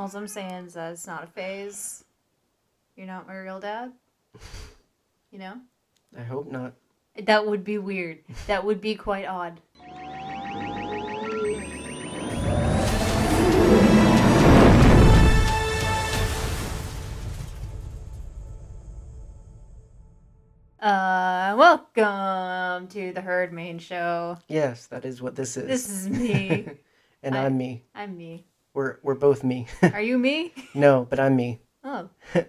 All I'm saying is that it's not a phase. You're not my real dad. You know? I hope not. That would be weird. That would be quite odd. Uh, welcome to the Herd Main Show. Yes, that is what this is. This is me. and I- I'm me. I'm me. We're we're both me. Are you me? no, but I'm me. Oh, No,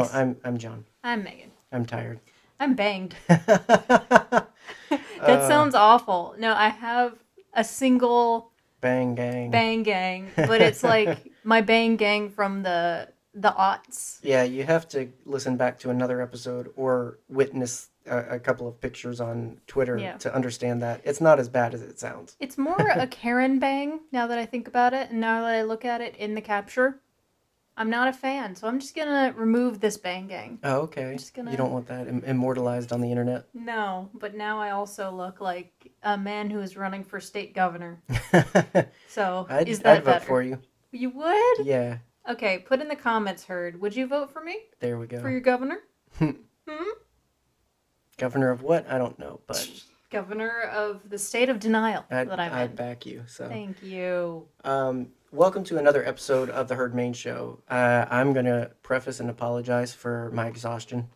Nice. I'm I'm John. I'm Megan. I'm tired. I'm banged. that That sounds awful. No, I have a single bang gang. bang gang, but it's like my bang gang from the the aughts. Yeah, you have to listen back to another episode or witness a, a couple of pictures on Twitter Yeah. to understand that it's not as bad as it sounds. It's more a Karen bang now that I think about it, and now that I look at it in the capture. I'm not a fan, so I'm just gonna remove this bang gang. Oh, okay. gonna- You don't want that Im- immortalized on the internet. No, but now I also look like a man who is running for state governor. So I'd, is that I'd vote better? for you. You would? Yeah, Okay, put in the comments, Heard. Would you vote for me there we go. for your governor? hmm? Governor of what? I don't know, but Governor of the state of denial I'd, that I'm I'd in. back you. So. Thank you. Um, welcome to another episode of the Herd Main Show. Uh, I'm gonna preface and apologize for my exhaustion.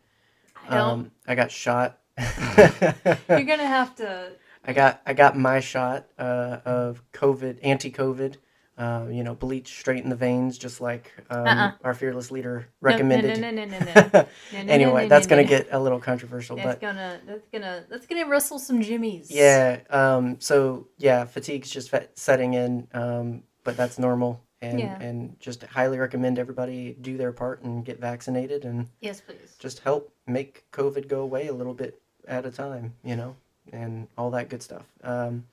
I don't. Um, I got shot. You're gonna have to. I got I got my shot uh, of COVID, anti-COVID. Uh, you know, bleach straight in the veins, just like um, Uh-uh. our fearless leader recommended. No, no, no, anyway, that's gonna get a little controversial, That's but gonna. That's gonna. That's gonna rustle some jimmies. yeah. Um, so yeah, fatigue's just setting in, um, but that's normal, and Yeah. and just highly recommend everybody do their part and get vaccinated and Yes, please. just help make COVID go away a little bit at a time, you know, and all that good stuff. Um,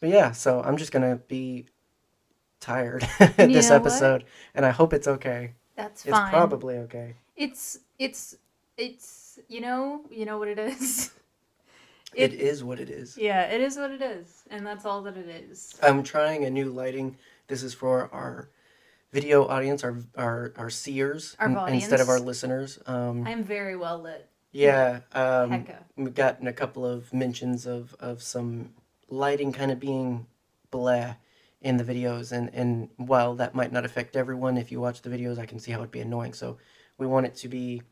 but yeah, so I'm just gonna be tired You this know what? episode, and I hope it's okay. That's fine. It's probably okay. It's it's it's you know you know what it is. it is what it is. Yeah, it is what it is, and that's all that it is. I'm trying a new lighting. This is for our video audience, our our our seers, Our in- instead of our listeners. Um, I am very well lit. yeah, um, Hecka. we've gotten a couple of mentions of of some lighting kind of being blah in the videos, and and while that might not affect everyone, if you watch the videos, I can see how it'd be annoying. So we want it to be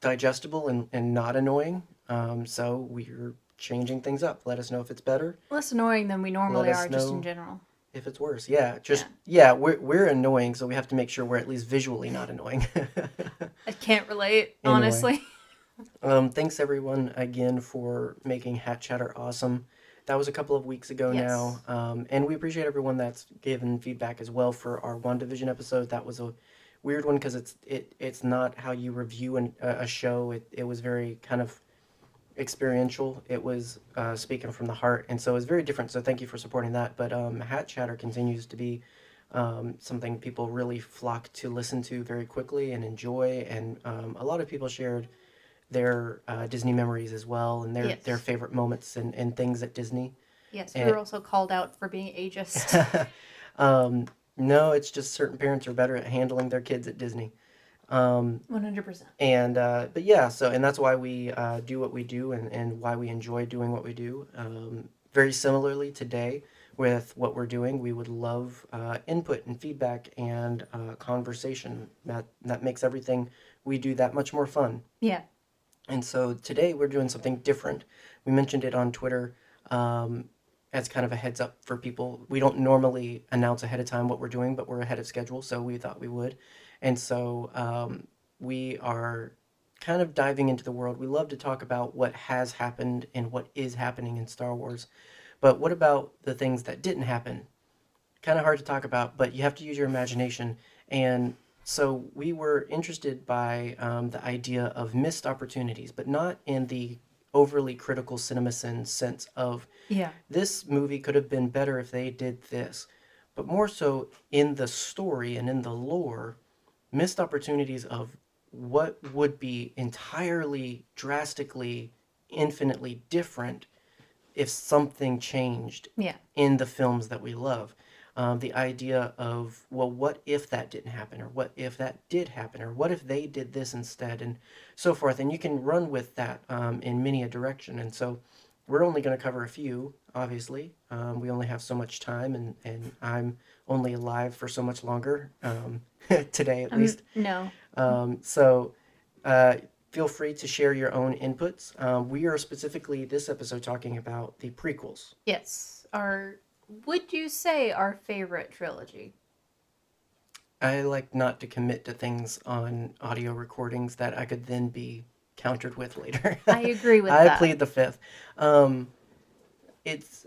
digestible and and not annoying. Um, so we're changing things up. Let us know if it's better. Less annoying than we normally are, just in general. If it's worse, yeah, just yeah, we're we're annoying, so we have to make sure we're at least visually not annoying. I can't relate, Anyway. honestly. um, thanks everyone again for making Hat Chatter awesome. That was a couple of weeks ago Yes. now, um, and we appreciate everyone that's given feedback as well for our WandaVision episode. That was a weird one because it's it it's not how you review an, a, a show. It it was very kind of experiential. It was uh, speaking from the heart, and so it's very different. So thank you for supporting that. But um, Hat Chatter continues to be um, something people really flock to listen to very quickly and enjoy. And um, a lot of people shared their uh, Disney memories as well, and their Yes. their favorite moments and, and things at Disney. Yes, we And- were also called out for being ageist. um, no, it's just certain parents are better at handling their kids at Disney. Um, One hundred percent. and uh, but yeah so and that's why we uh, do what we do and, and why we enjoy doing what we do um, very similarly today with what we're doing we would love uh, input and feedback and uh, conversation that that makes everything we do that much more fun Yeah. And so today we're doing something different. We mentioned it on Twitter um, as kind of a heads up for people. We don't normally announce ahead of time what we're doing, but we're ahead of schedule, so we thought we would. And so um, we are kind of diving into the world. We love to talk about what has happened and what is happening in Star Wars. But what about the things that didn't happen? Kind of hard to talk about, but you have to use your imagination. And so we were interested by um, the idea of missed opportunities, but not in the overly critical CinemaSin sense of Yeah. this movie could have been better if they did this, but more so in the story and in the lore, missed opportunities of what would be entirely, drastically, infinitely different if something changed Yeah. in the films that we love. Um, the idea of, well, what if that didn't happen? Or what if that did happen? Or what if they did this instead? And so forth. And you can run with that um, in many a direction. And so we're only going to cover a few, obviously. Um, we only have so much time, and, and I'm only alive for so much longer, um, today at Um, least. no. Um, so uh, feel free to share your own inputs. Um, we are specifically this episode talking about the prequels. Yes. Our would you say our favorite trilogy? I like not to commit to things on audio recordings that I could then be countered with later. I agree with that. I that. plead the fifth. Um, it's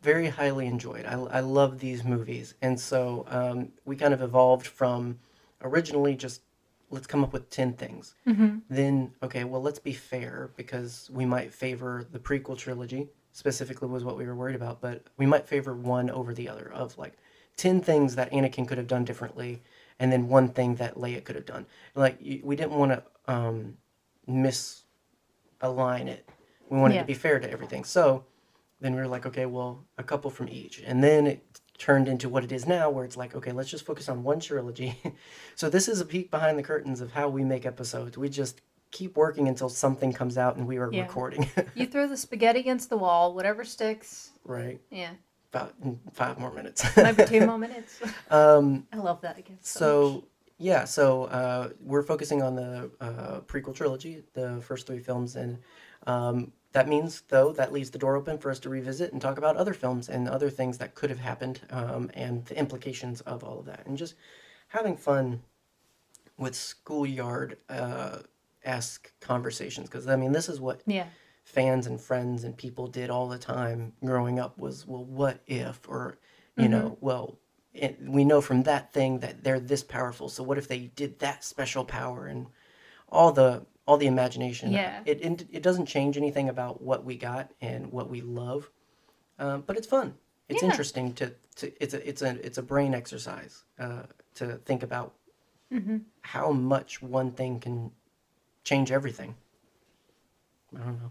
very highly enjoyed. I, I love these movies. And so um, we kind of evolved from originally just let's come up with 10 things. hmm Then, okay, well, let's be fair because we might favor the prequel trilogy, specifically, was what we were worried about, but we might favor one over the other of like 10 things that Anakin could have done differently and then one thing that Leia could have done. Like, we didn't want to um, misalign it. We wanted Yeah. to be fair to everything. So then we were like, okay, well, a couple from each. And then it turned into what it is now, where it's like, okay, let's just focus on one trilogy. so this is a peek behind the curtains of how we make episodes. We just keep working until something comes out and we are Yeah. recording. You throw the spaghetti against the wall, whatever sticks. right. Yeah. About mm, five more minutes. Might be two more minutes. um, I love that again. So, so yeah, so uh, we're focusing on the uh, prequel trilogy, the first three films, and um, that means though that leaves the door open for us to revisit and talk about other films and other things that could have happened um, and the implications of all of that, and just having fun with schoolyard uh, esque conversations. Because I mean, this is what yeah. fans and friends and people did all the time growing up was well what if or you know well it, we know from that thing that they're this powerful so what if they did that special power and all the all the imagination Yeah. it, it it doesn't change anything about what we got and what we love um, but it's fun it's Yeah. interesting to, to it's a it's a it's a brain exercise uh, to think about hmm how much one thing can change everything i don't know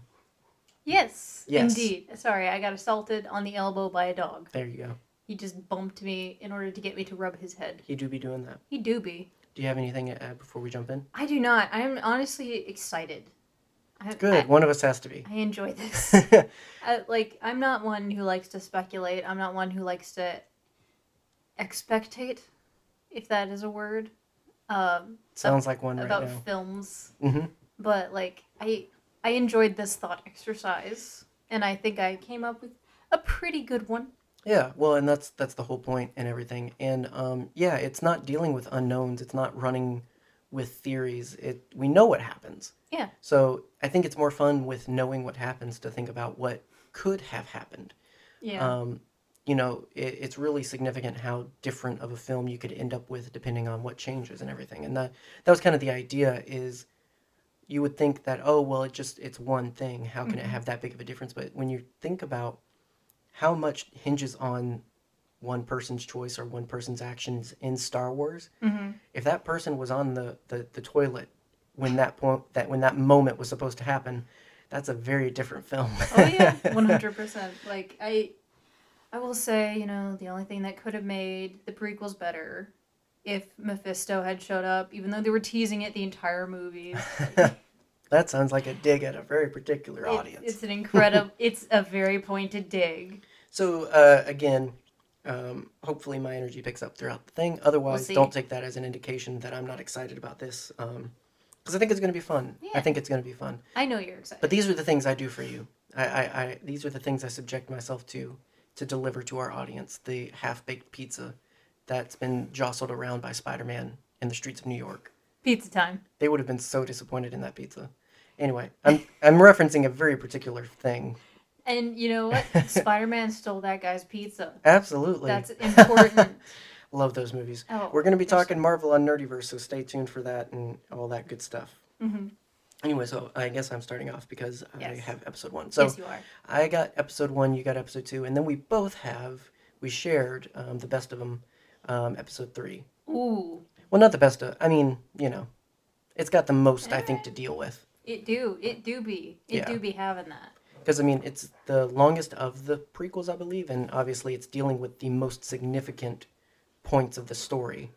Yes, Yes. indeed. Sorry, I got assaulted on the elbow by a dog. there you go He just bumped me in order to get me to rub his head. he do be doing that He do be. Do you have anything to add before we jump in? I do not. I am honestly excited. I, Good. I, One of us has to be. I enjoy this. I, uh, like, I'm not one who likes to speculate. I'm not one who likes to expectate, if that is a word, um, Sounds like one right about now. films. hmm But like, I I enjoyed this thought exercise, and I think I came up with a pretty good one. Yeah. Well, and that's that's the whole point and everything. And um, yeah, it's not dealing with unknowns. It's not running with theories. It we know what happens. Yeah. So I think it's more fun with knowing what happens to think about what could have happened. Yeah. Um, you know, it, it's really significant how different of a film you could end up with depending on what changes and everything. And that that was kind of the idea is you would think that oh well it just it's one thing how can it Mhm. have that big of a difference but when you think about how much hinges on one person's choice or one person's actions in Star Wars hmm if that person was on the, the, the toilet when that point that when that moment was supposed to happen that's a very different film Oh yeah, one hundred percent. Like I, I will say, you know, the only thing that could have made the prequels better if Mephisto had showed up, even though they were teasing it the entire movie. that sounds like a dig at a very particular It- audience it's an incredible. it's a very pointed dig. So uh, again, um, hopefully my energy picks up throughout the thing. Otherwise, see. don't take that as an indication that I'm not excited about this. Because I think it's going to be fun. I think it's going to be fun. I know you're excited. But these are the things I do for you. I, I, I these are the things I subject myself to to deliver to our audience. The half baked pizza that's been jostled around by Spider Man in the streets of New York. Pizza time. They would have been so disappointed in that pizza. Anyway, I'm I'm referencing a very particular thing. And you know what? Spider Man stole that guy's pizza. Absolutely. That's important. Love those movies. Oh, We're going to be they're so- talking Marvel on Nerdyverse, so stay tuned for that and all that good stuff. hmm Anyway, so I guess I'm starting off because I have episode one. So yes, you are. I got episode one, you got episode two, and then we both have, we shared um, the best of them, um, episode three. Ooh, Well, not the best of, I mean, you know, it's got the most, I think, to deal with. it do. It do be. It Yeah. do be having that. because I mean it's the longest of the prequels, I believe, and obviously it's dealing with the most significant points of the story.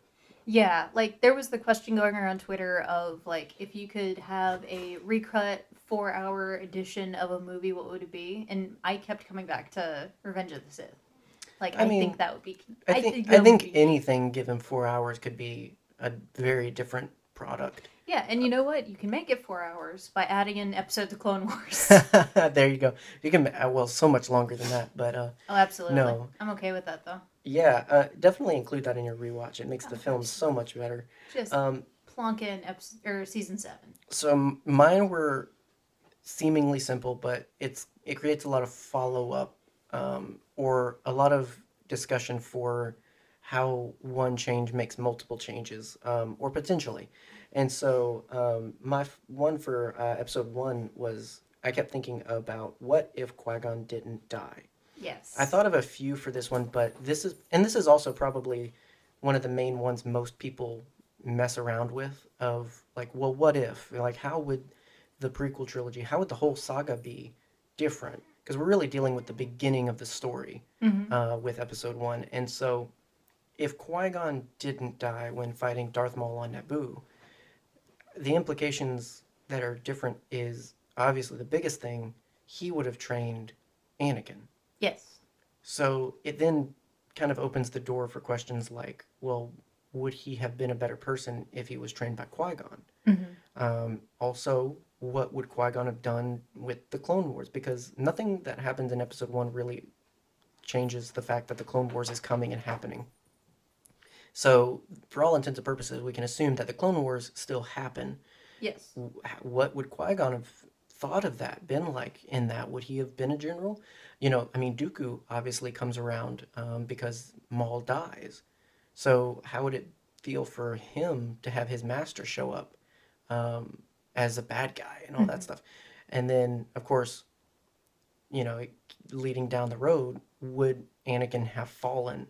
Yeah, like there was the question going around Twitter of like if you could have a recut four hour edition of a movie, what would it be? And I kept coming back to Revenge of the Sith. Like I I, mean, think that would be. I think I think be- anything given four hours could be a very different product. Yeah, and you know what? You can make it four hours by adding an episode of Clone Wars. there you go. You can uh, well so much longer than that, but uh, oh, absolutely. No. I'm okay with that though. yeah, uh, definitely include that in your rewatch. It makes the Oh, film so much better. Just Um, plonk in episode or season seven. so mine were seemingly simple, but it's it creates a lot of follow up um, or a lot of discussion for how one change makes multiple changes um, or potentially. And so um, my f- one for uh, episode one was I kept thinking about what if Qui Gon didn't die. Yes. I thought of a few for this one, but this is and this is also probably one of the main ones most people mess around with of like, well, what if? Like how would the prequel trilogy, how would the whole saga be different? Because we're really dealing with the beginning of the story Mhm. uh, with episode one. And so if Qui-Gon didn't die when fighting Darth Maul on Naboo, the implications that are different is obviously the biggest thing, he would have trained Anakin. Yes. So it then kind of opens the door for questions like, well, would he have been a better person if he was trained by Qui Gon? Mhm. Um, also, what would Qui Gon have done with the Clone Wars? Because nothing that happens in Episode One really changes the fact that the Clone Wars is coming and happening. So, for all intents and purposes, we can assume that the Clone Wars still happen. Yes. What would Qui Gon have thought of that? Been like in that? Would he have been a general? You know, I mean, Dooku obviously comes around um, because Maul dies. So how would it feel for him to have his master show up um, as a bad guy and all that stuff? And then, of course, you know, leading down the road, would Anakin have fallen?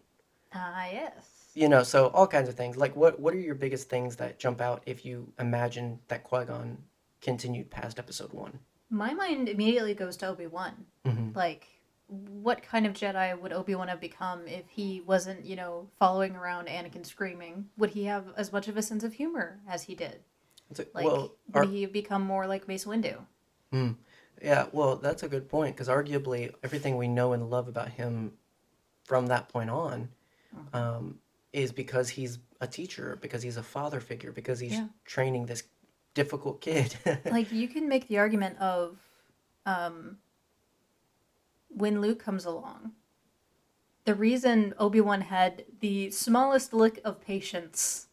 Ah, yes. You know, so all kinds of things. Like, what what are your biggest things that jump out if you imagine that Qui Gon continued past Episode One? My mind immediately goes to Obi Wan. Mm-hmm. Like, what kind of Jedi would Obi Wan have become if he wasn't, you know, following around Anakin screaming? Would he have as much of a sense of humor as he did? Like, well, would he have become more like Mace Windu? yeah, well, that's a good point because arguably everything we know and love about him from that point on um, is because he's a teacher, because he's a father figure, because he's Yeah. training this difficult kid. like, you can make the argument of um, when Luke comes along, the reason Obi Wan had the smallest lick of patience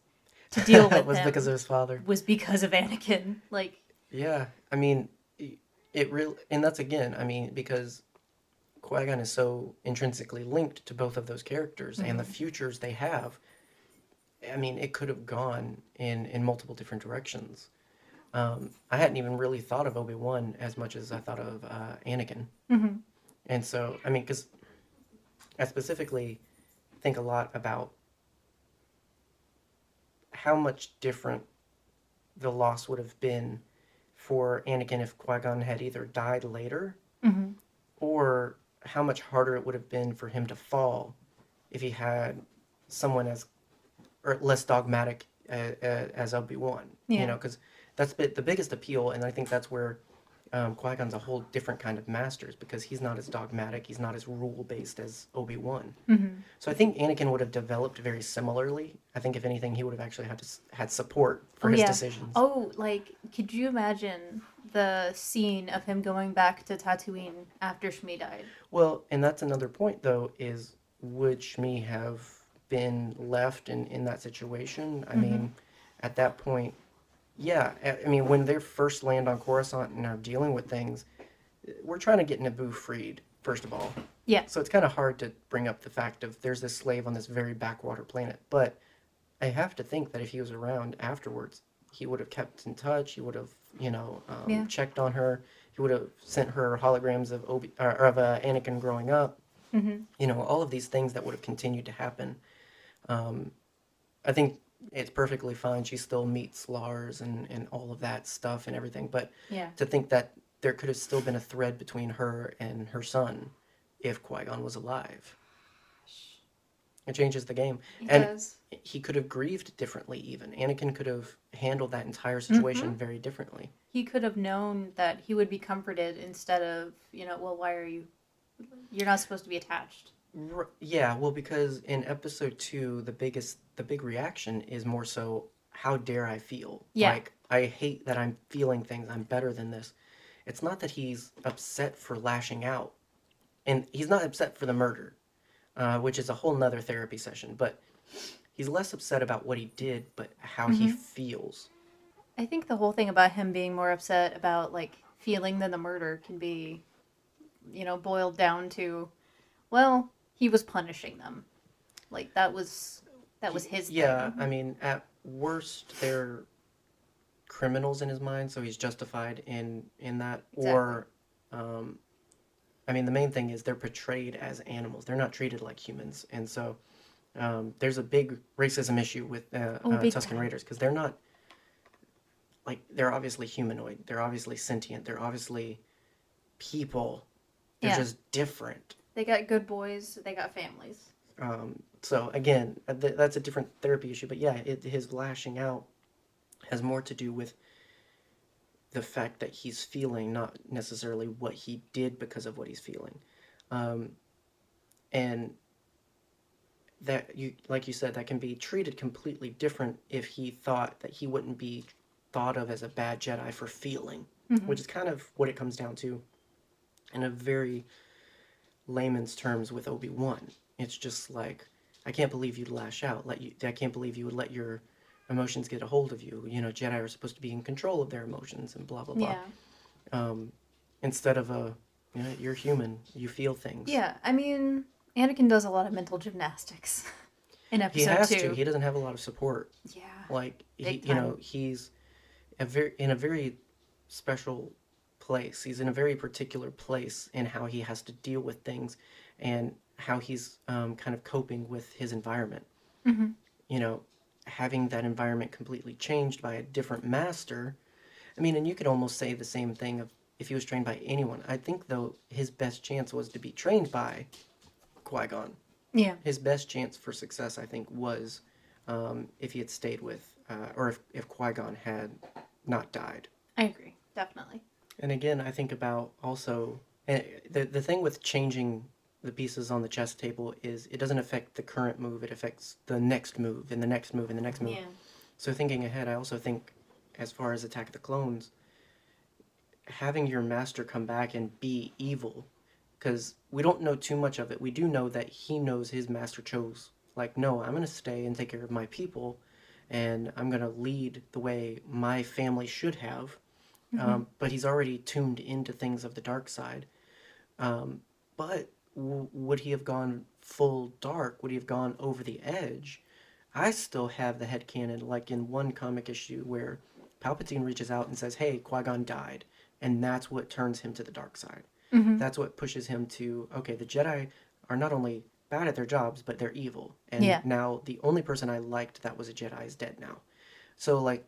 to deal with was because of his father. was because of Anakin. Like, Yeah, I mean, it really, and that's again, I mean, because Qui Gon is so intrinsically linked to both of those characters and the futures they have. I mean, it could have gone in in multiple different directions. Um, I hadn't even really thought of Obi Wan as much as I thought of uh, Anakin, mhm. and so I mean, because I specifically think a lot about how much different the loss would have been for Anakin if Qui Gon had either died later, Mhm. or how much harder it would have been for him to fall if he had someone as or less dogmatic uh, uh, as Obi Wan. Yeah. You know, because that's the biggest appeal, and I think that's where um, Qui Gon's a whole different kind of masters because he's not as dogmatic, he's not as rule based as Obi Wan. Mm-hmm. So I think Anakin would have developed very similarly. I think if anything, he would have actually had to s- had support for Oh, his yeah. decisions. Oh, like, could you imagine the scene of him going back to Tatooine after Shmi died? Well, and that's another point though, is would Shmi have been left in, in that situation? I mm-hmm. mean, at that point, yeah. I I mean, when they first land on Coruscant and are dealing with things, we're trying to get Naboo freed, first of all. Yeah. So it's kind of hard to bring up the fact of there's this slave on this very backwater planet. But I have to think that if he was around afterwards, he would have kept in touch. He would have, you know, um, Yeah. checked on her. He would have sent her holograms of Obi or of uh, Anakin growing up. Mm-hmm. You know, all of these things that would have continued to happen. Um, I think it's perfectly fine. She still meets Lars and, and all of that stuff and everything. But Yeah. to think that there could have still been a thread between her and her son if Qui Gon was alive. It changes the game. And- does. He could have grieved differently, even. Anakin could have handled that entire situation Mm-hmm. very differently. He could have known that he would be comforted instead of, you know, well, why are you? You're not supposed to be attached. R- yeah, well, because in episode two, the biggest, the big reaction is more so, how dare I feel? Yeah. Like, I hate that I'm feeling things. I'm better than this. It's not that he's upset for lashing out. And he's not upset for the murder, uh, which is a whole nother therapy session. But he's less upset about what he did, but how he Mm-hmm. feels. I think the whole thing about him being more upset about like feeling than the murder can be, you know, boiled down to, well, he was punishing them, like that was that was his Yeah, thing. I mean, at worst, they're criminals in his mind, so he's justified in in that. Or, um, I mean, the main thing is they're portrayed as animals; they're not treated like humans, and so um, there's a big racism issue with uh, Oh, uh, time. Raiders because they're not like they're obviously humanoid, they're obviously sentient, they're obviously people. They're Yeah. just different. They got good boys. They got families. Um, so again, uh, th- that's a different therapy issue. But yeah, it, his lashing out has more to do with the fact that he's feeling, not necessarily what he did because of what he's feeling. Um, and that you, like you said, that can be treated completely different if he thought that he wouldn't be thought of as a bad Jedi for feeling, which is kind of what it comes down to in a very layman's terms with Obi Wan. It's just like I can't believe you'd lash out. Let you. I can't believe you would let your emotions get a hold of you. You know, Jedi are supposed to be in control of their emotions and blah blah blah. Yeah. Um, instead of a, you know, you're human. You feel things. Yeah. I mean, Anakin does a lot of mental gymnastics in episode He has two. to. He doesn't have a lot of support. yeah. Like he, you know, he's a very in a very special place. He's in a very particular place in how he has to deal with things and how he's um, kind of coping with his environment. Mhm. You know, having that environment completely changed by a different master. I mean, and you could almost say the same thing of if he was trained by anyone. I think though his best chance was to be trained by Qui Gon Yeah. his best chance for success, I think, was um, if he had stayed with, uh, or if, if Qui Gon had not died. I agree. Definitely. And again, I think about also eh, the the thing with changing the pieces on the chess table is it doesn't affect the current move; it affects the next move, and the next move, and the next move. Yeah. So thinking ahead, I also think, as far as Attack of the Clones, having your master come back and be evil, because we don't know too much of it. We do know that he knows his master chose, like, no, I'm going to stay and take care of my people, and I'm going to lead the way my family should have. Um, but he's already tuned into things of the dark side. Um, but w- would he have gone full dark? Would he have gone over the edge? I still have the head headcanon, like in one comic issue where Palpatine reaches out and says, Hey, Qui Gon died. And that's what turns him to the dark side. Mhm. That's what pushes him to, okay, the Jedi are not only bad at their jobs, but they're evil. And Yeah. now the only person I liked that was a Jedi is dead now. So, like,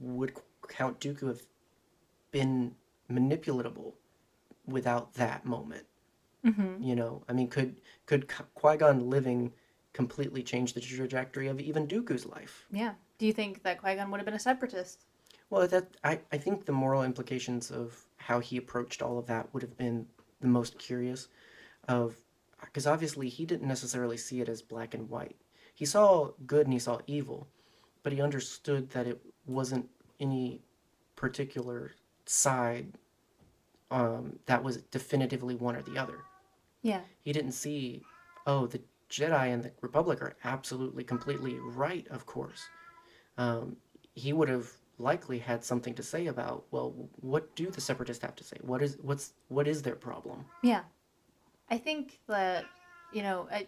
would Count Dooku have been manipulatable without that moment? Mm-hmm. You know, I mean, could could Qui Gon living completely change the trajectory of even Dooku's life? Yeah. Do you think that Qui Gon would have been a separatist? Well, that I, I think the moral implications of how he approached all of that would have been the most curious, of because obviously he didn't necessarily see it as black and white. He saw good and he saw evil, but he understood that it wasn't any particular side um, that was definitively one or the other. Yeah. He didn't see, oh, the Jedi and the Republic are absolutely, completely right, of course. Um, he would have likely had something to say about, well, what do the Separatists have to say? What is what's what is their problem? Yeah. I think that, you know, I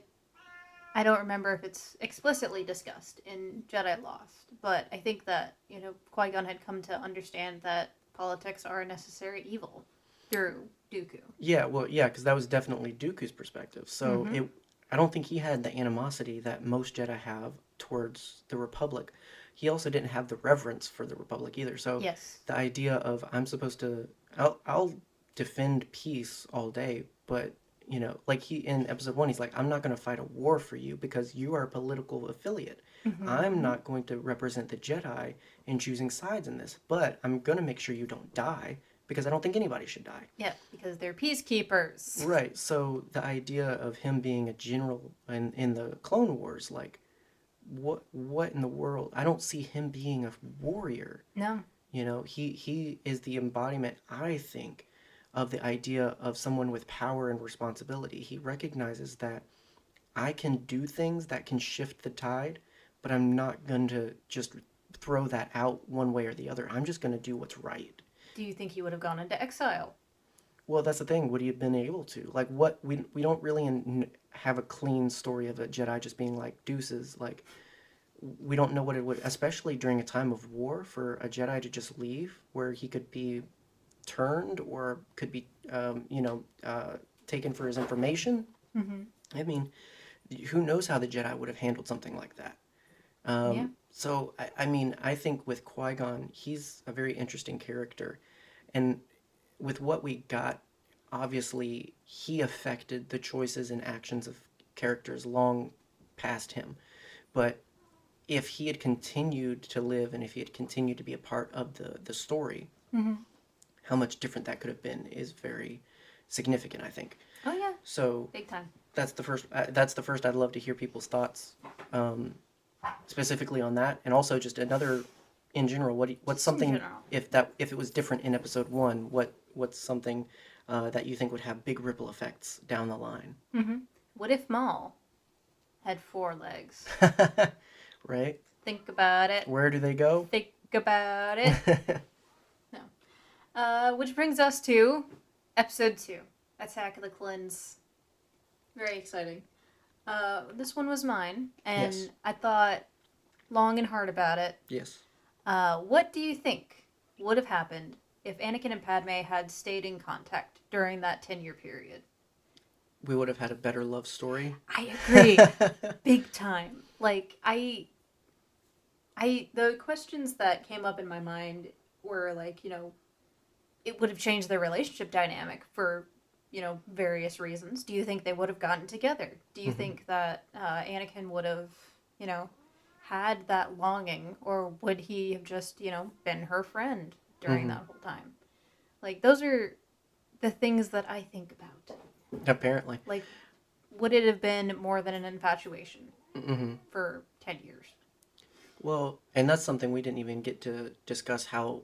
I don't remember if it's explicitly discussed in Jedi Lost, but I think that, you know, Qui Gon had come to understand that politics are a necessary evil through Dooku. Yeah, well, yeah, because that was definitely Dooku's perspective. So Mhm. it, I don't think he had the animosity that most Jedi have towards the Republic. he also didn't have the reverence for the Republic either. So Yes. the idea of I'm supposed to I'll I'll defend peace all day, but you know, like he in episode one, he's like, I'm not going to fight a war for you because you are a political affiliate. Mm-hmm. I'm not going to represent the Jedi in choosing sides in this, but I'm going to make sure you don't die because I don't think anybody should die. Yeah, because they're peacekeepers. Right. So the idea of him being a general in in the Clone Wars, like, what what in the world? I don't see him being a warrior. No. You know, he he is the embodiment, I think, of the idea of someone with power and responsibility. He recognizes that I can do things that can shift the tide, but I'm not going to just throw that out one way or the other. I'm just going to do what's right. Do you think he would have gone into exile? Well, that's the thing. Would he have been able to? Like, what we we don't really n- have a clean story of a Jedi just being like deuces. Like, we don't know what it would, especially during a time of war, for a Jedi to just leave, where he could be turned or could be, um, you know, uh, taken for his information. Mm-hmm. I mean, who knows how the Jedi would have handled something like that? Um, Yeah. So, I, I mean, I think with Qui Gon, he's a very interesting character. And with what we got, obviously, he affected the choices and actions of characters long past him. But if he had continued to live and if he had continued to be a part of the, the story, Mm-hmm. how much different that could have been is very significant, I think. Oh yeah, So, big time. that's the first uh, that's the first i'd love to hear people's thoughts um, specifically on that and also just another in general what what's something if that if it was different in episode one what what's something uh, that you think would have big ripple effects down the line Mm-hmm. What if Maul had four legs? right Think about it. where do they go Think about it. Uh, which brings us to episode two, Attack of the Clones. Very exciting. Uh, this one was mine, and Yes. I thought long and hard about it. yes Uh, what do you think would have happened if Anakin and Padme had stayed in contact during that ten-year period? we would have had a better love story I agree, big time. Like I, I the questions that came up in my mind were like, you know, it would have changed their relationship dynamic for, you know, various reasons. Do you think they would have gotten together? Do you Mhm. think that uh, Anakin would have, you know, had that longing, or would he have just, you know, been her friend during Mhm. that whole time? Like those are the things that I think about. apparently Like, would it have been more than an infatuation hmm for 10 years? well and that's something we didn't even get to discuss how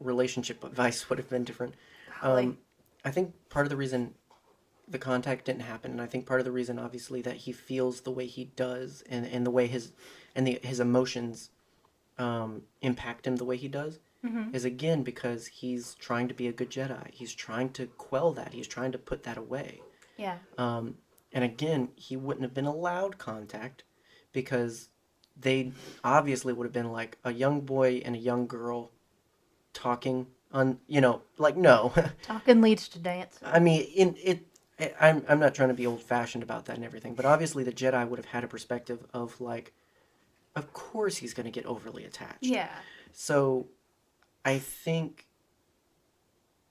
relationship advice would have been different. Um, I think part of the reason the contact didn't happen, and I think part of the reason, obviously, that he feels the way he does, and, and the way his and the his emotions um, impact him the way he does, Mhm. is again because he's trying to be a good Jedi. He's trying to quell that. He's trying to put that away. yeah. Um, and again, he wouldn't have been allowed contact because they obviously would have been like a young boy and a young girl talking on, you know, like no. Talking leads to dance. I mean, in it. I'm I'm not trying to be old fashioned about that and everything, but obviously the Jedi would have had a perspective of like, of course he's going to get overly attached. Yeah. So, I think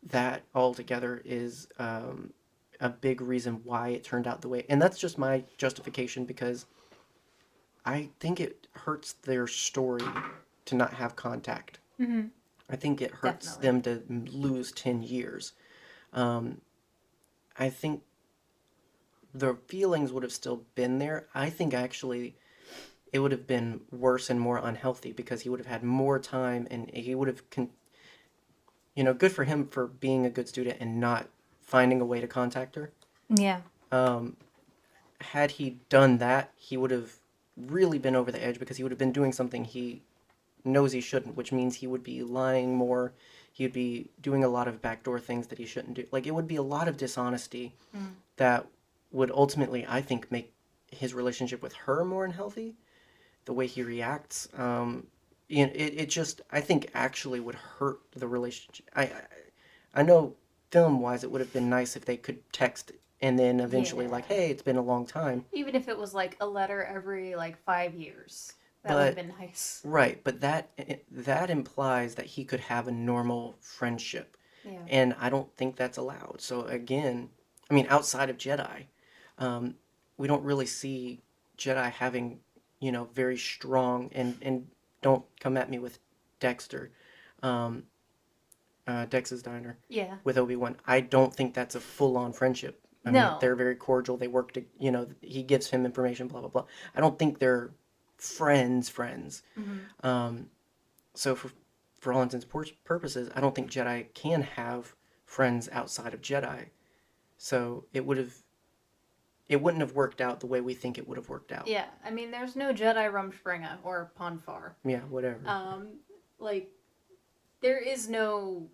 that altogether is um, a big reason why it turned out the way, and that's just my justification because I think it hurts their story to not have contact. hmm I think it hurts them to lose 10 years. Um, I think the feelings would have still been there. I think actually it would have been worse and more unhealthy because he would have had more time and he would have, con- you know, good for him for being a good student and not finding a way to contact her. Yeah. Um, had he done that, he would have really been over the edge because he would have been doing something he knows he shouldn't, which means he would be lying more. He would be doing a lot of backdoor things that he shouldn't do. Like it would be a lot of dishonesty Mm. that would ultimately, I think, make his relationship with her more unhealthy. The way he reacts, um, you know, it, it just, I think, actually would hurt the relationship. I, I, I know film wise, it would have been nice if they could text and then eventually, Yeah. like, hey, it's been a long time. Even if it was like a letter every like five years. That would have been nice. Right, but that that implies that he could have a normal friendship, Yeah. and I don't think that's allowed. So again, I mean, outside of Jedi, um, we don't really see Jedi having, you know, very strong and and don't come at me with Dexter, um, uh, Dex's Diner Yeah. with Obi Wan. I don't think that's a full on friendship. I No. mean, they're very cordial. They work to, you know, he gives him information, blah blah blah. I don't think they're friends, friends. Mhm. Um, so for for all intents and purposes, I don't think Jedi can have friends outside of Jedi. So it would have, it wouldn't have worked out the way we think it would have worked out. Yeah. I mean, there's no Jedi Rumspringa or pon farr. Yeah, whatever. Um, like, there is no,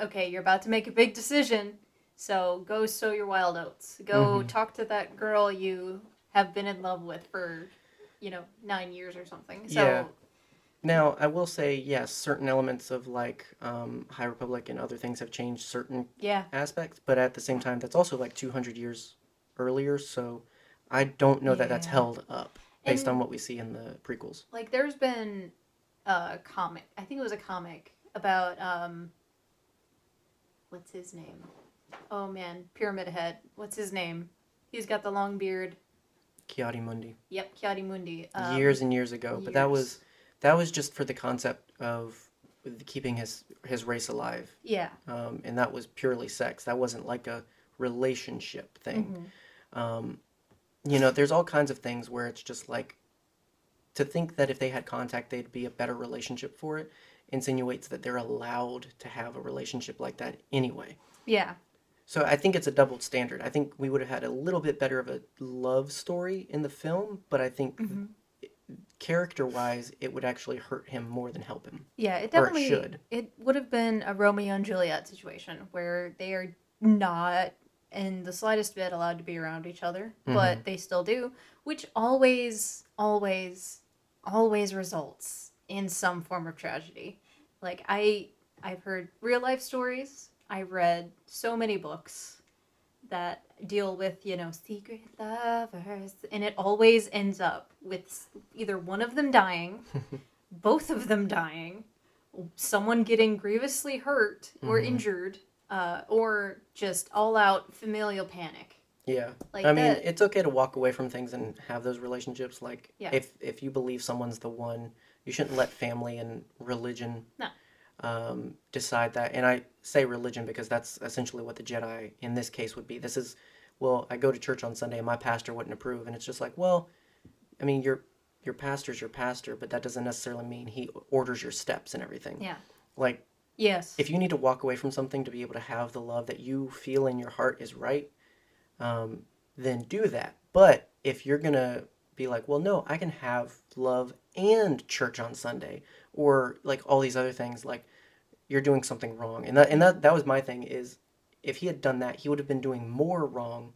okay, you're about to make a big decision, so go sow your wild oats. Go Mhm. talk to that girl you have been in love with for, you know, nine years or something. So, Yeah. Now, I will say, yes, certain elements of like um, High Republic and other things have changed certain yeah. aspects, but at the same time, that's also like 200 years earlier, so I don't know that that's Yeah. held up based And- on what we see in the prequels. Like, there's been a comic, I think it was a comic about, um, what's his name? Oh man, Pyramid Head. What's his name? He's got the long beard. Ki-Adi-Mundi. Yep, Ki-Adi-Mundi. Um, years and years ago, but that was that was just for the concept of keeping his his race alive, Yeah. um, and that was purely sex. That wasn't like a relationship thing. Mhm. Um, you know, there's all kinds of things where it's just like to think that if they had contact, they'd be a better relationship for it. Insinuates that they're allowed to have a relationship like that anyway. Yeah. So I think it's a double standard. I think we would have had a little bit better of a love story in the film, but I think Mhm. character wise, it would actually hurt him more than help him. Yeah, it Or it definitely should. it would have been a Romeo and Juliet situation where they are not in the slightest bit allowed to be around each other, Mm-hmm. but they still do, which always, always, always results in some form of tragedy. Like I, I've heard real life stories. I've read so many books that deal with you know secret lovers, and it always ends up with either one of them dying, both of them dying, someone getting grievously hurt or Mhm. injured, uh, or just all out familial panic. Yeah. Like I mean, that. it's okay to walk away from things and have those relationships. Like, Yeah. if if you believe someone's the one, you shouldn't let family and religion No. um, decide that. And I say religion because that's essentially what the Jedi in this case would be. This is, well, I go to church on Sunday and my pastor wouldn't approve, and it's just like, well, I mean, your your pastor's your pastor, but that doesn't necessarily mean he orders your steps and everything. Yeah. Like, Yes. if you need to walk away from something to be able to have the love that you feel in your heart is right, um, then do that. But if you're gonna be like, well, no, I can have love and church on Sunday, or like all these other things, like you're doing something wrong. And that and that that was my thing is, if he had done that, he would have been doing more wrong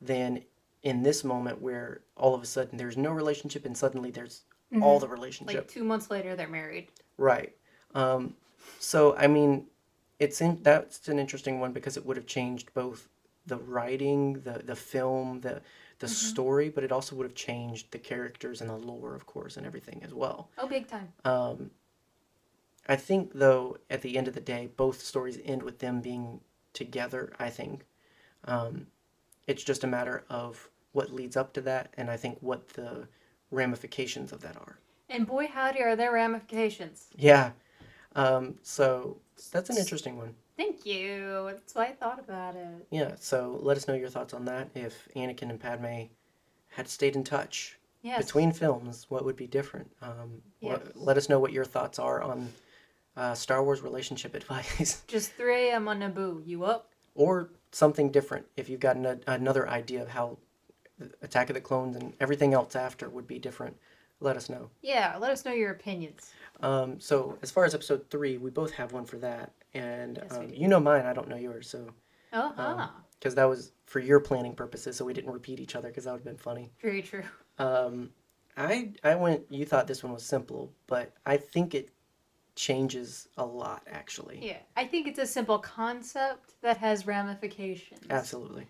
than in this moment where all of a sudden there's no relationship and suddenly there's all Mhm. the relationship. like two months later, they're married. Right. Um, so I mean, it's in that's an interesting one because it would have changed both the writing, the the film, the the Mhm. story, but it also would have changed the characters and the lore, of course, and everything as well. Oh, big time. Um, I think though, at the end of the day, both stories end with them being together. I think um, it's just a matter of what leads up to that, and I think what the ramifications of that are. And boy, howdy, are there ramifications. Yeah. Um, so that's an interesting one. Thank you. That's why I thought about it. Yeah. So let us know your thoughts on that. If Anakin and Padme had stayed in touch Yes. between films, what would be different? Um, what- let us know what your thoughts are on uh, Star Wars relationship advice Just 3 a.m. on Naboo. You up? or something different. If you've got an, another idea of how Attack of the Clones and everything else after would be different, let us know. Yeah, let us know your opinions. Um, so as far as episode three, we both have one for that, and Yes, um, you know mine. I don't know yours, so Oh, Um, because that was for your planning purposes, so we didn't repeat each other because that would have been funny. very true. Um, I I went. You thought this one was simple, but I think it changes a lot, actually. Yeah, I think it's a simple concept that has ramifications. Absolutely.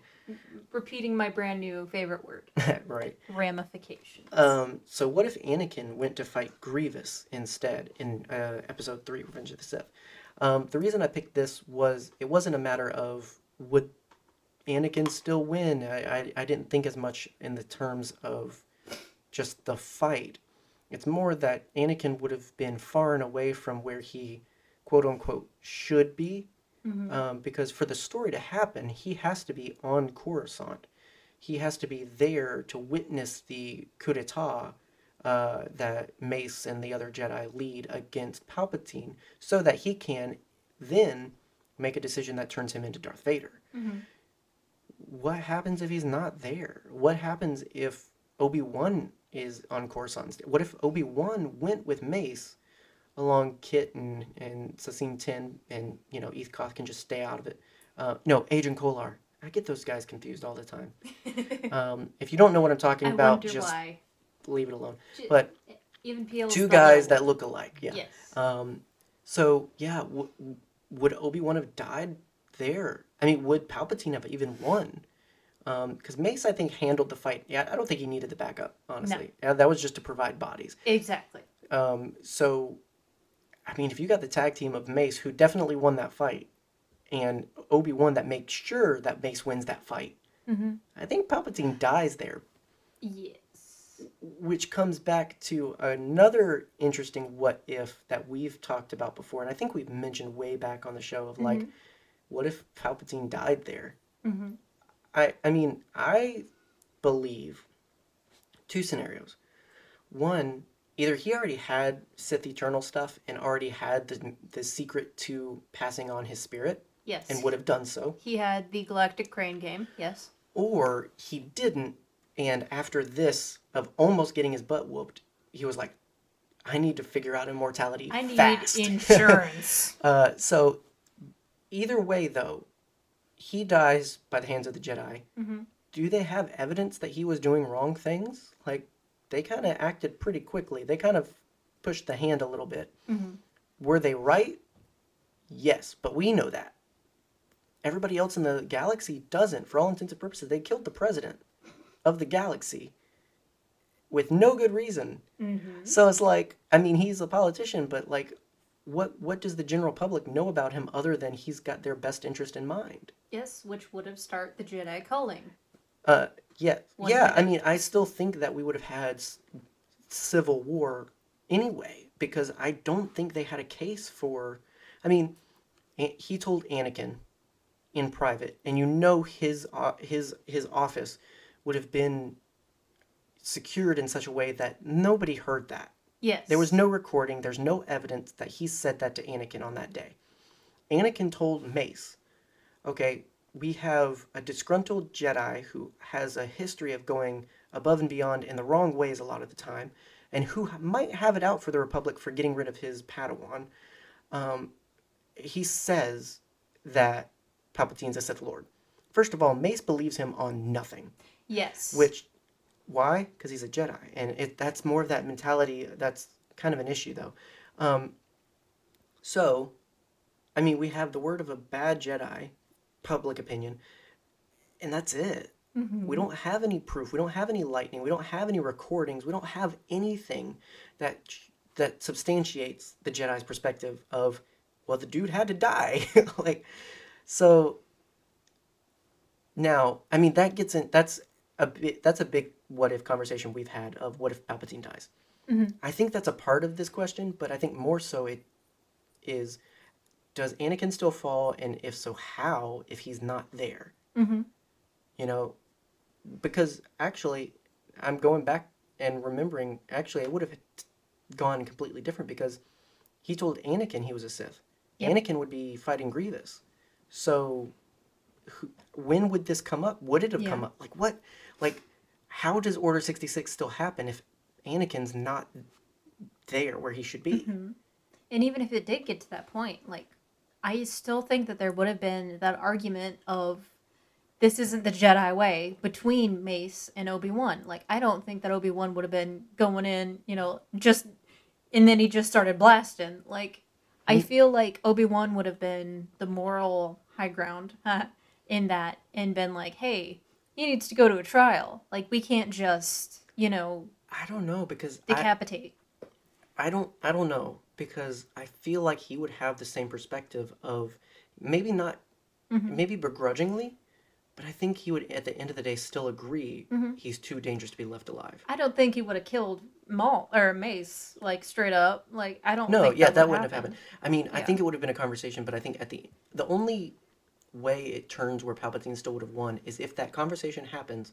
Repeating my brand new favorite word, right. ramifications. Um, so what if Anakin went to fight Grievous instead in uh, Episode Three, Revenge of the Sith? Um, the reason I picked this was it wasn't a matter of would Anakin still win. I, I I didn't think as much in the terms of just the fight. It's more that Anakin would have been far and away from where he, quote unquote, should be. Mhm. Um, because for the story to happen, he has to be on Coruscant. He has to be there to witness the coup d'etat uh, that Mace and the other Jedi lead against Palpatine so that he can then make a decision that turns him into Darth Vader. Mhm. What happens if he's not there? What happens if Obi Wan is on Coruscant? What if Obi Wan went with Mace along Kit and and Saesee Tiin and you know Eth Koth can just stay out of it? Uh, no, Agen Kolar. I get those guys confused all the time. Um, if you don't know what I'm talking I about, just why. leave it alone. But Even PL. two guys that look alike. Yeah. Yes. Um, so yeah, w- would Obi Wan have died there? I mean, would Palpatine have even won? Because Mace, I think, handled the fight. Yeah, I don't think he needed the backup. Honestly, no. yeah, that was just to provide bodies. exactly. Um, so, I mean, if you got the tag team of Mace, who definitely won that fight, and Obi Wan that makes sure that Mace wins that fight, Mm-hmm. I think Palpatine dies there Yes. which comes back to another interesting what if that we've talked about before and i think we've mentioned way back on the show of like what if palpatine died there Mm-hmm. i i mean i believe two scenarios one either he already had sith eternal stuff and already had the, the secret to passing on his spirit Yes. and would have done so He had the Galactic Crane game. Yes. or he didn't and after this of almost getting his butt whooped he was like i need to figure out immortality I need fast. insurance. uh, so either way though he dies by the hands of the jedi mm-hmm. do they have evidence that he was doing wrong things like they kind of acted pretty quickly. They kind of pushed the hand a little bit. Mm-hmm. were they right? Yes but we know that. Everybody else in the galaxy doesn't. For all intents and purposes they killed the president of the galaxy with no good reason. Mm-hmm. so it's like i mean he's a politician but like what what does the general public know about him other than he's got their best interest in mind? Yes, which would have started the Jedi culling. uh yeah yeah i mean i still think that we would have had civil war anyway because i don't think they had a case for i mean he told anakin in private and you know his uh, his his office would have been secured in such a way that nobody heard that Yes. There was no recording, there's no evidence that he said that to Anakin on that day. Anakin told Mace, okay, we have a disgruntled Jedi who has a history of going above and beyond in the wrong ways a lot of the time, and who might have it out for the Republic for getting rid of his Padawan. Um, he says that Palpatine's a Sith Lord. First of all, Mace believes him on nothing. Yes. Which, why? Because he's a Jedi, and it that's more of that mentality. That's kind of an issue, though. Um, so, I mean, we have the word of a bad Jedi, public opinion, and that's it. Mhm. We don't have any proof. We don't have any lightning. We don't have any recordings. We don't have anything that that substantiates the Jedi's perspective of, well, the dude had to die. like, so now, I mean, that gets in. That's a bit. That's a big what if conversation we've had of what if Palpatine dies. Mhm. I think that's a part of this question, but I think more so it is, does Anakin still fall, and if so, how? If he's not there, Mhm. you know, because actually, I'm going back and remembering. Actually, it would have gone completely different because he told Anakin he was a Sith. Yep. Anakin would be fighting Grievous. So, who, when would this come up? Would it have come up? Like what? Like, how does Order sixty six still happen if Anakin's not there where he should be? Mhm. And even if it did get to that point, like, I still think that there would have been that argument of this isn't the Jedi way between Mace and Obi Wan. Like, I don't think that Obi Wan would have been going in, you know, just and then he just started blasting. Like, I Mm. feel like Obi Wan would have been the moral high ground in that, and been like, "Hey, he needs to go to a trial. Like, we can't just, you know, I don't know because decapitate." I don't I don't know because I feel like he would have the same perspective of maybe not Mhm. maybe begrudgingly, but I think he would at the end of the day still agree Mhm. he's too dangerous to be left alive. I don't think he would have killed Maul or Mace like straight up. Like, I don't. No, yeah, that, that would wouldn't have happened. I mean, I think it would have been a conversation, but I think at the the only way it turns where Palpatine still would have won is if that conversation happens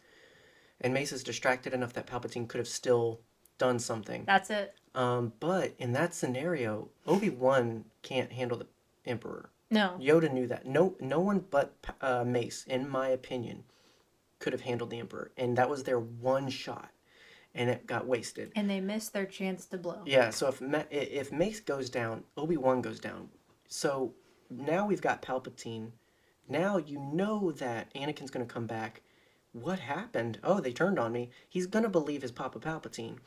and Mace is distracted enough that Palpatine could have still done something. That's it. Um, but in that scenario, Obi Wan can't handle the Emperor. No. Yoda knew that. No, no one but uh, Mace, in my opinion, could have handled the Emperor, and that was their one shot, and it got wasted. And they missed their chance to blow. Yeah. So if Ma- if Mace goes down, Obi Wan goes down. So now we've got Palpatine. Now you know that Anakin's going to come back. What happened? Oh, they turned on me. He's going to believe his Papa Palpatine.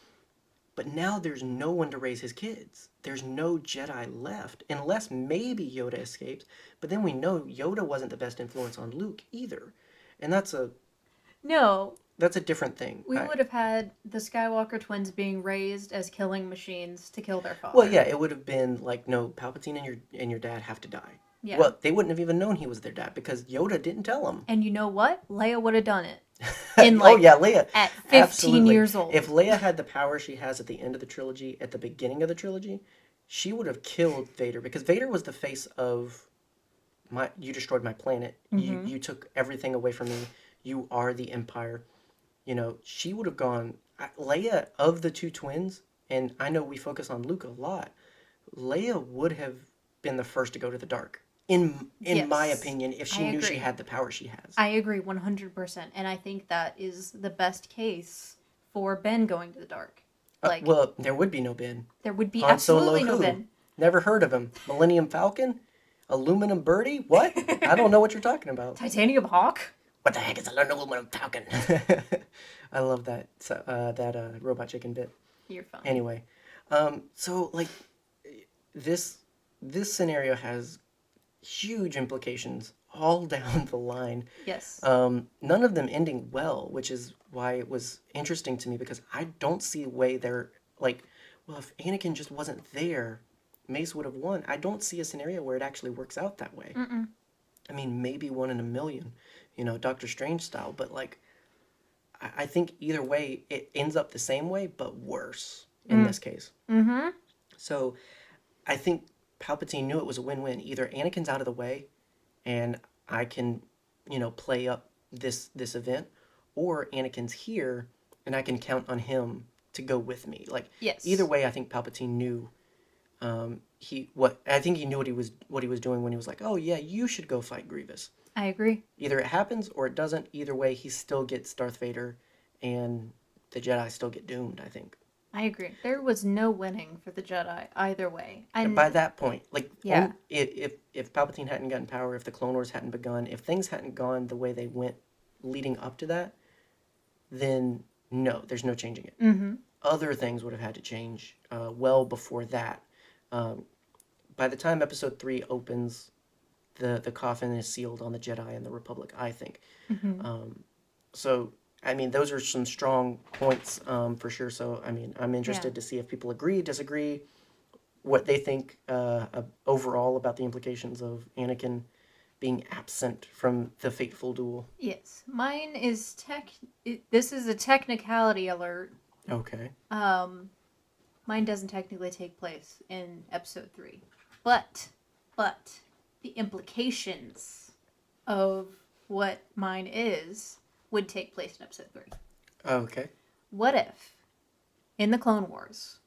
But now there's no one to raise his kids. There's no Jedi left, unless maybe Yoda escapes. But then we know Yoda wasn't the best influence on Luke either, and that's a No, that's a different thing. we I- would have had the Skywalker twins being raised as killing machines to kill their father. Well, yeah, it would have been like, no, Palpatine and your and your dad have to die. Yeah. Well, they wouldn't have even known he was their dad because Yoda didn't tell them. And you know what? Leia would have done it In, oh yeah, Leia. at 15 Absolutely. years old. If Leia had the power she has at the end of the trilogy, at the beginning of the trilogy, she would have killed Vader because Vader was the face of my. You destroyed my planet. You Mm-hmm. you took everything away from me. You are the Empire. You know, she would have gone. Leia of the two twins, and I know we focus on Luke a lot. Leia would have been the first to go to the dark. In in my opinion, if she I knew she had the power she has. I agree 100%. And I think that is the best case for Ben going to the dark. Uh, Like, well, there would be no Ben. there would be Han Solo absolutely no who? Ben. Never heard of him. Millennium Falcon? Aluminum Birdie? What? I don't know what you're talking about. Titanium Hawk? What the heck is an aluminum falcon? I love that uh, that uh, robot chicken bit. You're fine. Anyway, um, so like this this scenario has huge implications all down the line. yes. Um, none of them ending well, which is why it was interesting to me because I don't see a way they're like, well, if Anakin just wasn't there, Mace would have won. I don't see a scenario where it actually works out that way. Mm-mm. I mean, maybe one in a million, you know, Doctor Strange style, but like, I, I think either way, it ends up the same way, but worse in Mm. this case. mm-hmm. So I think Palpatine knew it was a win win. Either Anakin's out of the way and I can, you know, play up this this event, or Anakin's here and I can count on him to go with me. Like Yes. either way I think Palpatine knew um he what I think he knew what he was what he was doing when he was like, "Oh yeah, you should go fight Grievous." I agree. Either it happens or it doesn't. Either way, he still gets Darth Vader and the Jedi still get doomed, I think. I agree. There was no winning for the Jedi either way. And And by that point, like, Yeah. if, if if Palpatine hadn't gotten power, if the Clone Wars hadn't begun, if things hadn't gone the way they went leading up to that, then no, there's no changing it. Mhm. Other things would have had to change uh, well before that. Um, by the time Episode Three opens, the the coffin is sealed on the Jedi and the Republic. I think. Mhm. Um, so. I mean, those are some strong points um, for sure. So, I mean, I'm interested Yeah. to see if people agree, disagree, what they think uh, overall about the implications of Anakin being absent from the fateful duel. Yes. Mine is tech. It, this is a technicality alert. Okay. Um, mine doesn't technically take place in episode three, but but the implications of what mine is would take place in episode three. Okay. What if, in the Clone Wars,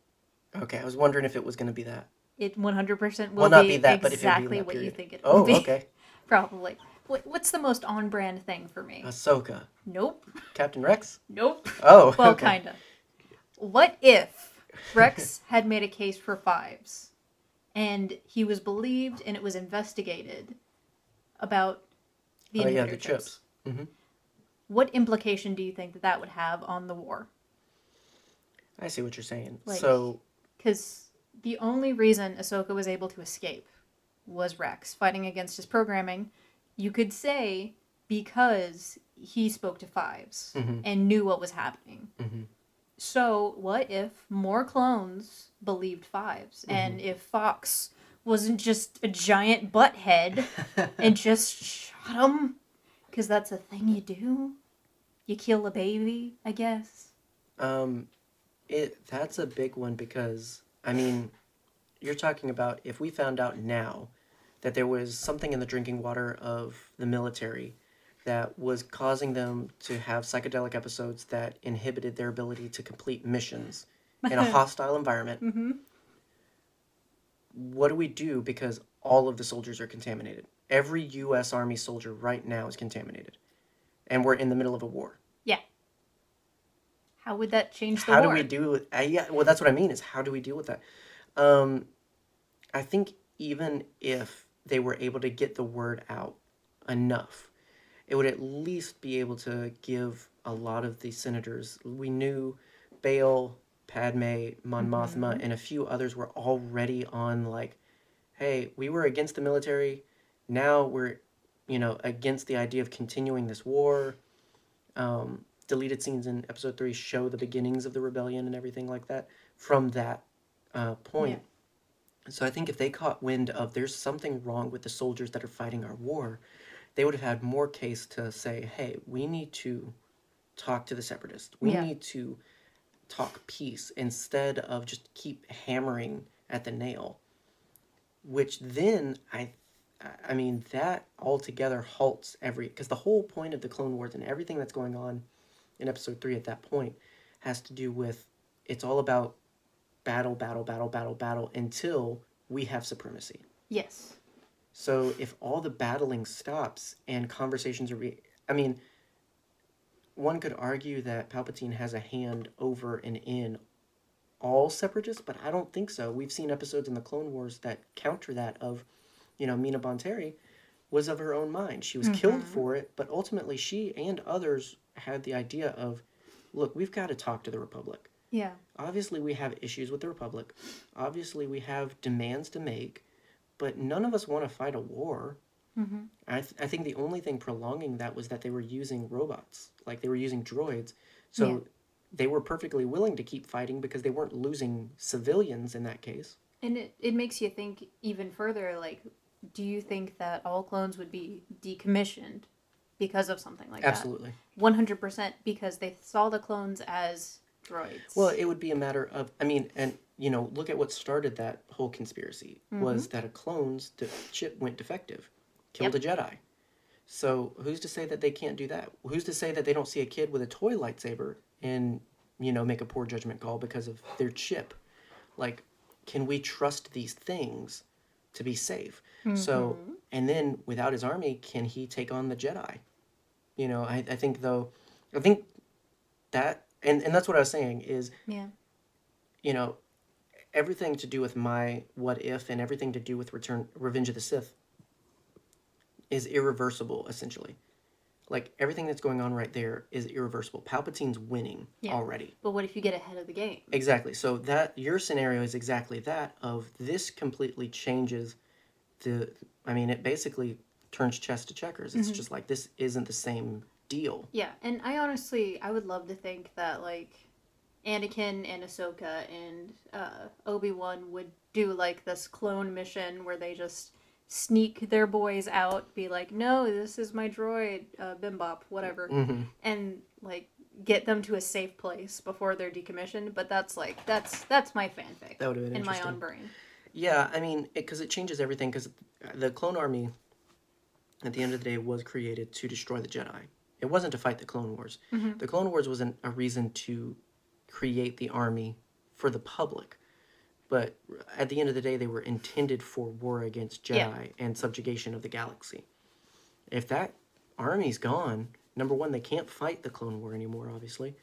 Okay. I was wondering if it was going to be that. it one hundred percent will Well, not be, be that, but if it would be exactly that what you period. think it Oh, will be? okay. Probably. What, what's the most on-brand thing for me? Ahsoka. Nope. Captain Rex? Nope. Oh, Well, okay. kinda. What if Rex had made a case for fives, and he was believed and it was investigated about the Oh, yeah, inhibitor the chips? chips. What implication do you think that that would have on the war? I see what you're saying. Like- so, Because the only reason Ahsoka was able to escape was Rex fighting against his programming. You could say because he spoke to Fives Mhm. and knew what was happening. Mhm. So, what if more clones believed Fives And if Fox wasn't just a giant butthead and just shot him? Because that's a thing you do. You kill a baby, I guess. Um, it that's a big one because I mean, you're talking about if we found out now that there was something in the drinking water of the military that was causing them to have psychedelic episodes that inhibited their ability to complete missions in a hostile environment. Mm-hmm. What do we do because all of the soldiers are contaminated? Every U.S. Army soldier right now is contaminated, and we're in the middle of a war. Yeah. How would that change the how war? do we do with uh, yeah well that's what i mean is how do we deal with that um i think even if they were able to get the word out enough it would at least be able to give a lot of the senators we knew Bail, Padme, Mon Mothma, and a few others were already on like, hey, we were against the military, now we're, you know, against the idea of continuing this war. Um, deleted scenes in episode three show the beginnings of the rebellion and everything like that from that uh, point. So I think if they caught wind of there's something wrong with the soldiers that are fighting our war, they would have had more case to say, hey, we need to talk to the separatists. We Yeah. need to talk peace instead of just keep hammering at the nail. Which then I I mean that altogether halts every because the whole point of the Clone Wars and everything that's going on in episode 3 at that point has to do with it's all about battle battle battle battle battle until we have supremacy. Yes. So if all the battling stops and conversations are, re- I mean, one could argue that Palpatine has a hand over and in all separatists, but I don't think so. We've seen episodes in the Clone Wars that counter that of, you know, Mina Bonteri was of her own mind. She was killed for it, but ultimately she and others had the idea of, look, we've got to talk to the Republic. Yeah. Obviously, we have issues with the Republic. Obviously, we have demands to make, but none of us want to fight a war. Mm-hmm. I, th- I think the only thing prolonging that was that they were using robots, like they were using droids. So Yeah. they were perfectly willing to keep fighting because they weren't losing civilians in that case. And it, it makes you think even further like, do you think that all clones would be decommissioned because of something like that? Absolutely. 100% because they saw the clones as droids. Well, it would be a matter of, I mean, and you know, look at what started that whole conspiracy mm-hmm. was that a clone's de- chip went defective, killed a Jedi. So who's to say that they can't do that? Who's to say that they don't see a kid with a toy lightsaber and you know make a poor judgment call because of their chip? Like, can we trust these things to be safe? So, mm-hmm. and then without his army, can he take on the Jedi? You know, I, I think though, I think that, and, and that's what I was saying is yeah. you know, everything to do with my what if and everything to do with Return Revenge of the Sith is irreversible essentially. Like everything that's going on right there is irreversible. Palpatine's winning Yeah. already. But what if you get ahead of the game? Exactly. So that your scenario is exactly that of this completely changes the I mean it basically turns chess to checkers. It's just like this isn't the same deal. Yeah, and I honestly, I would love to think that like Anakin and Ahsoka and uh, Obi Wan would do like this clone mission where they just sneak their boys out, be like, "No, this is my droid, uh, Bimbop, whatever," hmm and like get them to a safe place before they're decommissioned. But that's like that's that's my fanfic That would have been in my own brain. Yeah, I mean, because it, changes everything. Because the clone army, at the end of the day, was created to destroy the Jedi. It wasn't to fight the Clone Wars. Mhm. The Clone Wars wasn't a reason to create the army for the public, but at the end of the day, they were intended for war against Jedi Yeah. and subjugation of the galaxy. If that army's gone, number one, they can't fight the Clone War anymore. Obviously,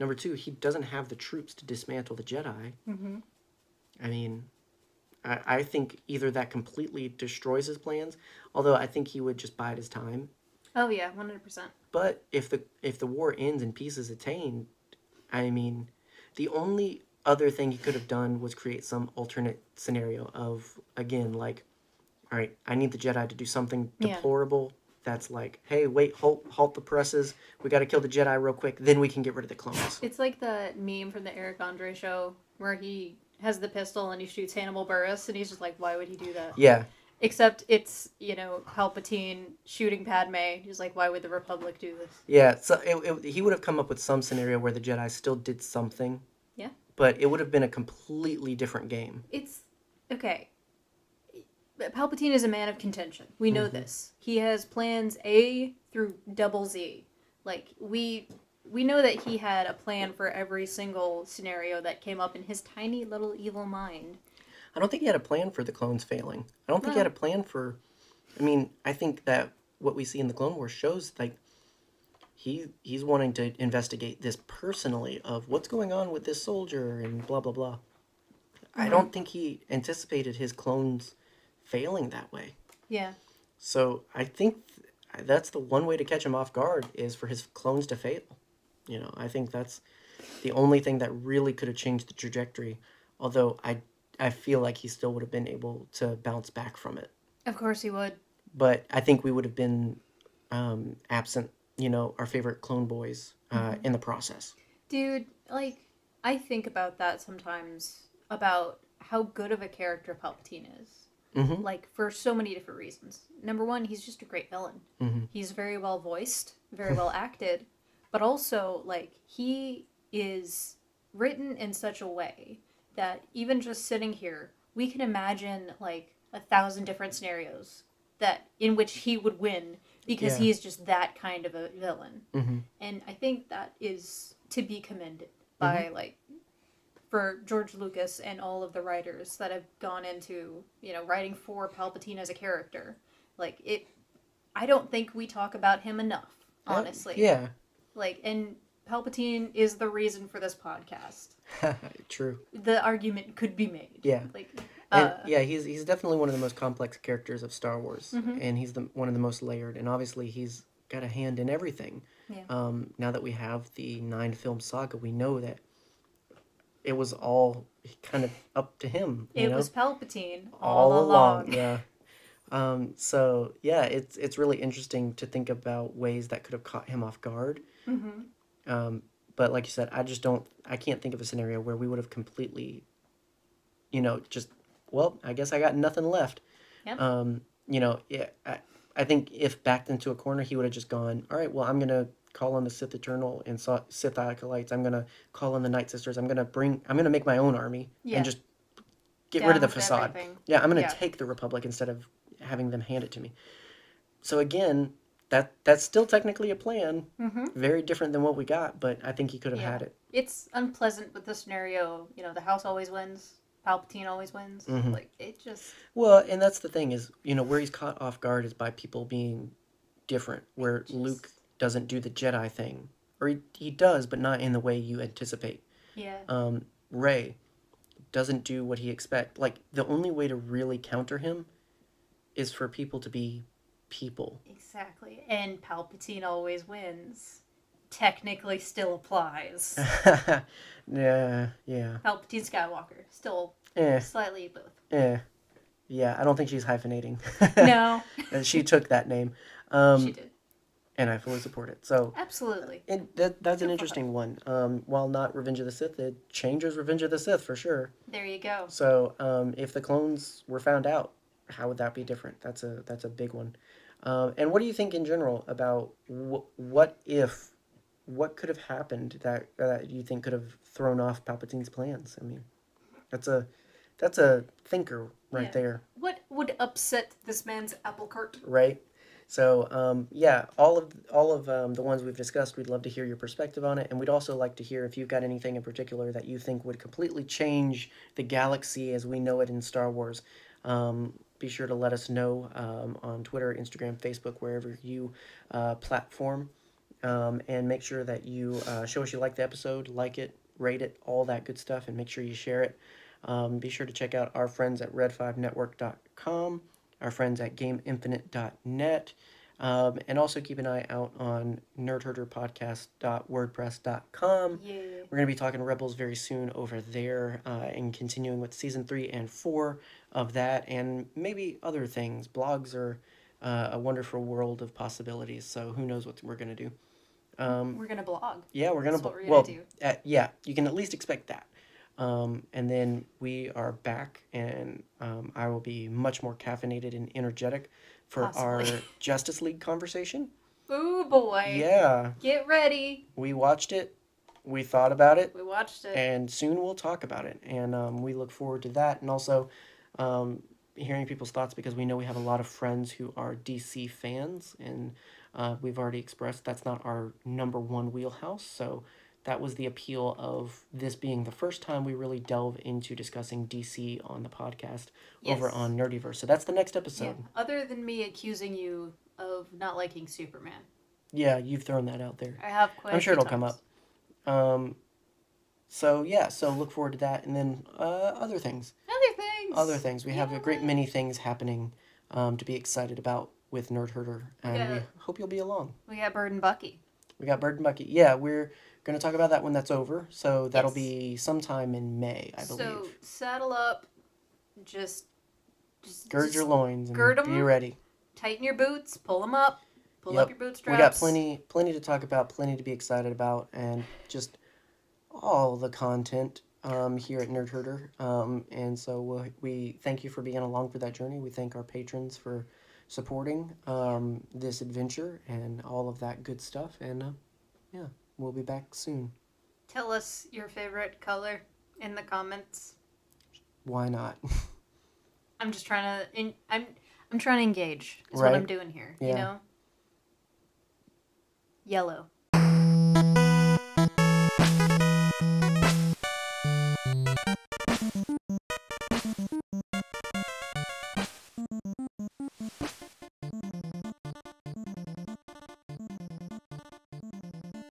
number two, he doesn't have the troops to dismantle the Jedi. Mm-hmm. I mean, I, I think either that completely destroys his plans, although I think he would just bide his time. Oh yeah, one hundred percent. But if the if the war ends and peace is attained, I mean, the only other thing he could have done was create some alternate scenario of again like, all right, I need the Jedi to do something Yeah. deplorable. That's like, hey, wait, halt, halt the presses. We got to kill the Jedi real quick. Then we can get rid of the clones. It's like the meme from the Eric Andre show where he has the pistol and he shoots Hannibal Buress, and he's just like, why would he do that? Yeah, Except it's you know Palpatine shooting Padme. He's like, why would the Republic do this? yeah. So it, it, he would have come up with some scenario where the Jedi still did something. Yeah. But it would have been a completely different game. It's okay. Palpatine is a man of contention. We know Mhm. this. He has plans A through double Z. Like we we know that he had a plan for every single scenario that came up in his tiny little evil mind. I don't think he had a plan for the clones failing. I don't think he had a plan for. I mean, I think that what we see in the Clone Wars shows like he he's wanting to investigate this personally of what's going on with this soldier and blah blah blah. I Mm-hmm. don't think he anticipated his clones failing that way. Yeah. So I think th- that's the one way to catch him off guard is for his clones to fail. You know, I think that's the only thing that really could have changed the trajectory. Although I I feel like he still would have been able to bounce back from it. Of course he would. But I think we would have been um, absent, you know, our favorite clone boys uh, in the process. Dude, like I think about that sometimes about how good of a character Palpatine is. hmm Like for so many different reasons. Number one, he's just a great villain. Mhm. He's very well voiced, very well acted, but also like he is written in such a way that even just sitting here, we can imagine like a thousand different scenarios that in which he would win because Yeah. he is just that kind of a villain. hmm And I think that is to be commended by like for George Lucas and all of the writers that have gone into, you know, writing for Palpatine as a character. Like it I don't think we talk about him enough, honestly. yeah, Like and Palpatine is the reason for this podcast. true. The argument could be made. Yeah. Like And, uh, yeah, he's he's definitely one of the most complex characters of Star Wars, Mhm. and he's the one of the most layered. And obviously, he's got a hand in everything. Yeah. Um, now that we have the nine film saga, we know that it was all kind of up to him. You it know? was Palpatine all, along. Yeah. Um, so yeah, it's it's really interesting to think about ways that could have caught him off guard. Hmm Um, but like you said, I just don't. I can't think of a scenario where we would have completely, you know, just well, I guess I got nothing left. Yep. Um, you know, yeah, I, I think if backed into a corner, he would have just gone. All right, well, I'm gonna call on the Sith Eternal and Sith acolytes. I'm gonna call on the Night Sisters. I'm gonna bring. I'm gonna make my own army Yeah. and just get Down rid of the facade. everything. Yeah, I'm gonna Yeah. take the Republic instead of having them hand it to me. So again, that that's still technically a plan. hmm Very different than what we got, but I think he could have Yeah. had it. it's unpleasant with the scenario. You know, the house always wins. Palpatine always wins. Mhm. Like it just Well, and that's the thing is, you know, where he's caught off guard is by people being different. Where Just- Luke doesn't do the Jedi thing, or he, he does, but not in the way you anticipate. yeah. Um, Rey doesn't do what he expect. Like the only way to really counter him is for people to be people. Exactly. And Palpatine always wins. Technically still applies. yeah, yeah, Palpatine Skywalker. Still eh, slightly both. Yeah. Yeah, I don't think she's hyphenating. No. She took that name, um, she did. and I fully support it. So Absolutely. And that that's an interesting one. Um, while not Revenge of the Sith, it changes Revenge of the Sith for sure. There you go. So um, if the clones were found out, how would that be different? That's a that's a big one. Um, and what do you think in general about wh- what if, what could have happened that that you think could have thrown off Palpatine's plans? I mean, that's a that's a thinker right Yeah. there. What would upset this man's apple cart? right? So um, yeah, all of all of um, the ones we've discussed, we'd love to hear your perspective on it, and we'd also like to hear if you've got anything in particular that you think would completely change the galaxy as we know it in Star Wars. Um, be sure to let us know um, on Twitter, Instagram, Facebook, wherever you uh, platform, um, and make sure that you uh, show us you like the episode, like it, rate it, all that good stuff, and make sure you share it. Um, be sure to check out our friends at red5network.com, our friends at gameinfinite.net. Um, and also keep an eye out on nerdherderpodcast.wordpress.com. Yeah. We're going to be talking Rebels very soon over there uh, and continuing with season three and four of that and maybe other things. Blogs are uh, a wonderful world of possibilities, so who knows what we're going to do. Um, We're gonna blog. yeah, we're going That's to. what we're gonna Well, do. uh, yeah, you can at least expect that. Um, and then we are back, and um, I will be much more caffeinated and energetic for our Justice League conversation. Ooh boy. Yeah, Get ready. we watched it, we thought about it, We watched it. and soon we'll talk about it. And um, we look forward to that, and also um, hearing people's thoughts because we know we have a lot of friends who are DC fans, and uh, we've already expressed that's not our number one wheelhouse. So that was the appeal of this being the first time we really delve into discussing DC on the podcast over on Nerdiverse. So that's the next yeah. episode. Other than me accusing you of not liking Superman, Yeah, you've thrown that out there. I have quite. I'm sure it'll come up. Um, so yeah, so look forward to that, and then uh, other things. Other things. Other things. We have a great many things happening um, to be excited about with Nerd Herder, and we hope you'll be along. We got Bird and Bucky. We got Bird and Bucky. Yeah, we're going to talk about that when that's over. So that'll Yes. be sometime in May, I believe. So saddle up. Just. Just. Gird just your loins and gird be 'em. ready. Tighten your boots. Pull them up. Pull Yep. up your bootstraps. We got plenty, plenty to talk about, plenty to be excited about, and just all the content um, here at Nerd Herder. Um, and so we we thank you for being along for that journey. We thank our patrons for supporting um, this adventure and all of that good stuff. And uh, yeah, we'll be back soon. Tell us your favorite color in the comments. Why not? I'm just trying to. In, I'm. I'm trying to engage. Is what I'm doing here. Yeah. You know. Yellow.